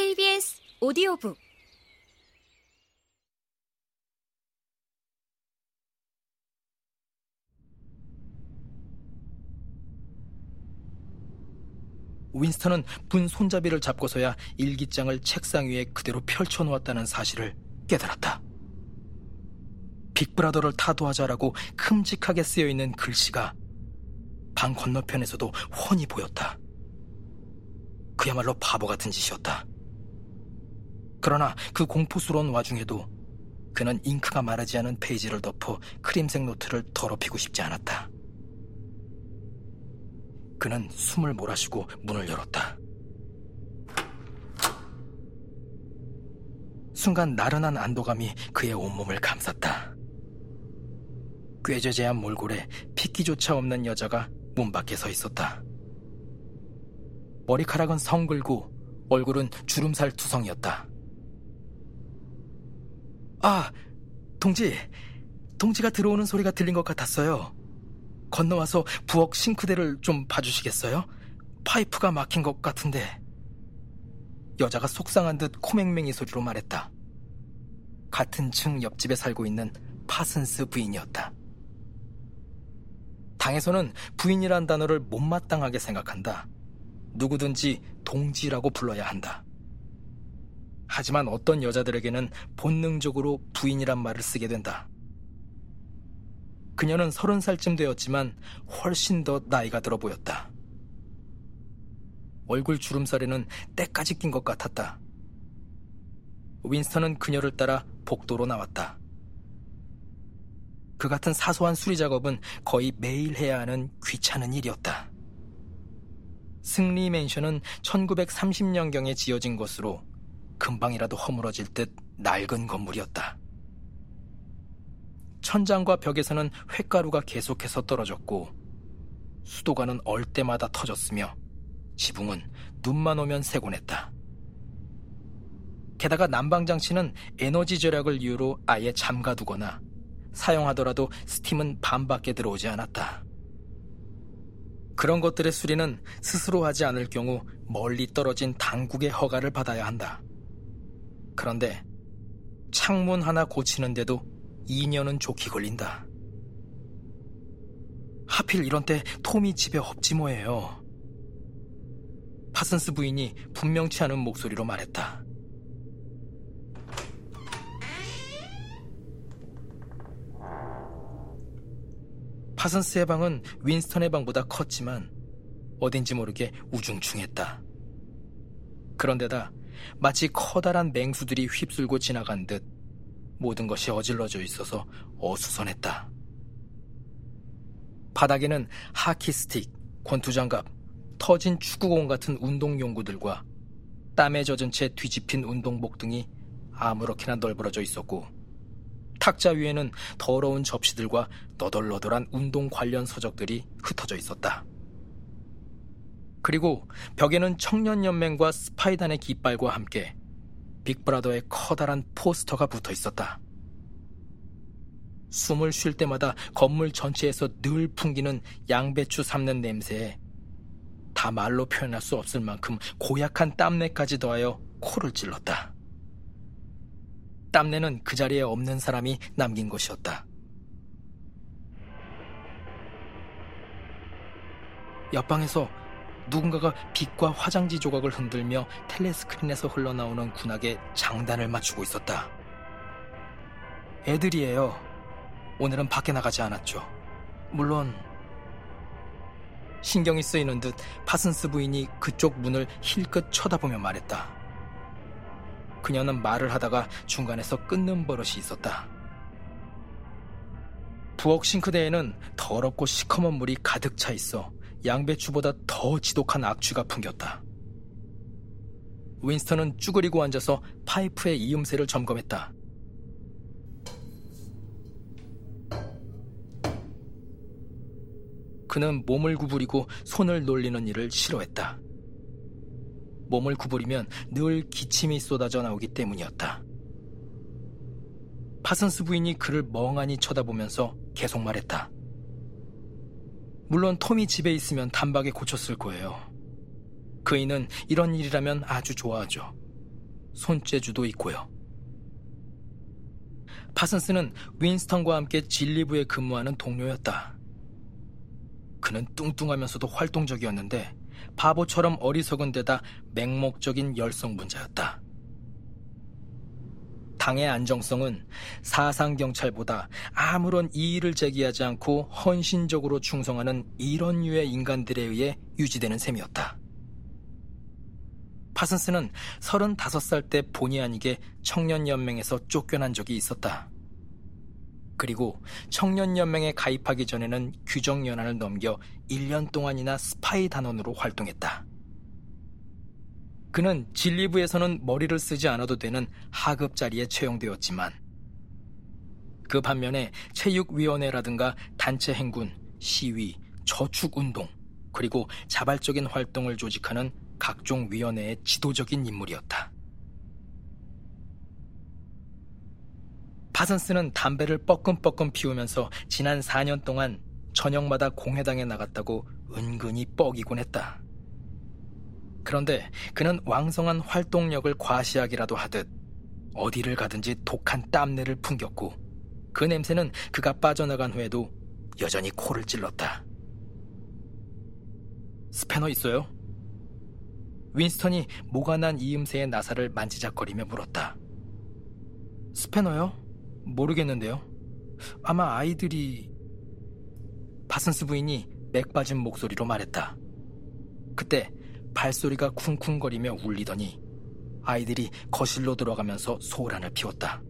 KBS 오디오북 윈스턴은 분 손잡이를 잡고서야 일기장을 책상 위에 그대로 펼쳐놓았다는 사실을 깨달았다. 빅브라더를 타도하자라고 큼직하게 쓰여있는 글씨가 방 건너편에서도 훤히 보였다. 그야말로 바보 같은 짓이었다. 그러나 그 공포스러운 와중에도 그는 잉크가 마르지 않은 페이지를 덮어 크림색 노트를 더럽히고 싶지 않았다. 그는 숨을 몰아쉬고 문을 열었다. 순간 나른한 안도감이 그의 온몸을 감쌌다. 꾀죄죄한 몰골에 핏기조차 없는 여자가 문 밖에 서 있었다. 머리카락은 성글고 얼굴은 주름살 투성이었다. 아, 동지, 동지가 들어오는 소리가 들린 것 같았어요. 건너와서 부엌 싱크대를 좀 봐주시겠어요? 파이프가 막힌 것 같은데. 여자가 속상한 듯 코맹맹이 소리로 말했다. 같은 층 옆집에 살고 있는 파슨스 부인이었다. 당에서는 부인이란 단어를 못마땅하게 생각한다. 누구든지 동지라고 불러야 한다. 하지만 어떤 여자들에게는 본능적으로 부인이란 말을 쓰게 된다. 그녀는 서른 살쯤 되었지만 훨씬 더 나이가 들어 보였다. 얼굴 주름살에는 때까지 낀 것 같았다. 윈스턴은 그녀를 따라 복도로 나왔다. 그 같은 사소한 수리 작업은 거의 매일 해야 하는 귀찮은 일이었다. 승리 맨션은 1930년경에 지어진 것으로 금방이라도 허물어질 듯 낡은 건물이었다. 천장과 벽에서는 횟가루가 계속해서 떨어졌고 수도관은 얼 때마다 터졌으며 지붕은 눈만 오면 새곤 했다. 게다가 난방 장치는 에너지 절약을 이유로 아예 잠가두거나 사용하더라도 스팀은 반밖에 들어오지 않았다. 그런 것들의 수리는 스스로 하지 않을 경우 멀리 떨어진 당국의 허가를 받아야 한다. 그런데 창문 하나 고치는데도 2년은 좋게 걸린다. 하필 이런 때 톰이 집에 없지 뭐예요. 파슨스 부인이 분명치 않은 목소리로 말했다. 파슨스의 방은 윈스턴의 방보다 컸지만 어딘지 모르게 우중충했다. 그런데다 마치 커다란 맹수들이 휩쓸고 지나간 듯 모든 것이 어질러져 있어서 어수선했다. 바닥에는 하키 스틱, 권투장갑, 터진 축구공 같은 운동용구들과 땀에 젖은 채 뒤집힌 운동복 등이 아무렇게나 널브러져 있었고 탁자 위에는 더러운 접시들과 너덜너덜한 운동 관련 서적들이 흩어져 있었다. 그리고 벽에는 청년연맹과 스파이단의 깃발과 함께 빅브라더의 커다란 포스터가 붙어 있었다. 숨을 쉴 때마다 건물 전체에서 늘 풍기는 양배추 삶는 냄새에 다 말로 표현할 수 없을 만큼 고약한 땀내까지 더하여 코를 찔렀다. 땀내는 그 자리에 없는 사람이 남긴 것이었다. 옆방에서 누군가가 빛과 화장지 조각을 흔들며 텔레스크린에서 흘러나오는 군악에 장단을 맞추고 있었다. 애들이에요. 오늘은 밖에 나가지 않았죠. 물론 신경이 쓰이는 듯 파슨스 부인이 그쪽 문을 힐끗 쳐다보며 말했다. 그녀는 말을 하다가 중간에서 끊는 버릇이 있었다. 부엌 싱크대에는 더럽고 시커먼 물이 가득 차 있어 양배추보다 더 지독한 악취가 풍겼다. 윈스턴은 쭈그리고 앉아서 파이프의 이음새를 점검했다. 그는 몸을 구부리고 손을 놀리는 일을 싫어했다. 몸을 구부리면 늘 기침이 쏟아져 나오기 때문이었다. 파슨스 부인이 그를 멍하니 쳐다보면서 계속 말했다. 물론 톰이 집에 있으면 단박에 고쳤을 거예요. 그이는 이런 일이라면 아주 좋아하죠. 손재주도 있고요. 파슨스는 윈스턴과 함께 진리부에 근무하는 동료였다. 그는 뚱뚱하면서도 활동적이었는데 바보처럼 어리석은 데다 맹목적인 열성 분자였다. 당의 안정성은 사상 경찰보다 아무런 이의를 제기하지 않고 헌신적으로 충성하는 이런 류의 인간들에 의해 유지되는 셈이었다. 파슨스는 35살 때 본의 아니게 청년연맹에서 쫓겨난 적이 있었다. 그리고 청년연맹에 가입하기 전에는 규정연한을 넘겨 1년 동안이나 스파이 단원으로 활동했다. 그는 진리부에서는 머리를 쓰지 않아도 되는 하급 자리에 채용되었지만 그 반면에 체육위원회라든가 단체 행군, 시위, 저축운동, 그리고 자발적인 활동을 조직하는 각종 위원회의 지도적인 인물이었다. 파슨스는 담배를 뻐끔뻐끔 피우면서 지난 4년 동안 저녁마다 공회당에 나갔다고 은근히 뻐기곤 했다. 그런데 그는 왕성한 활동력을 과시하기라도 하듯 어디를 가든지 독한 땀내를 풍겼고 그 냄새는 그가 빠져나간 후에도 여전히 코를 찔렀다. 스패너 있어요? 윈스턴이 모가 난 이음새의 나사를 만지작거리며 물었다. 스패너요? 모르겠는데요. 아마 아이들이... 파슨스 부인이 맥 빠진 목소리로 말했다. 그때 발소리가 쿵쿵거리며 울리더니 아이들이 거실로 들어가면서 소란을 피웠다.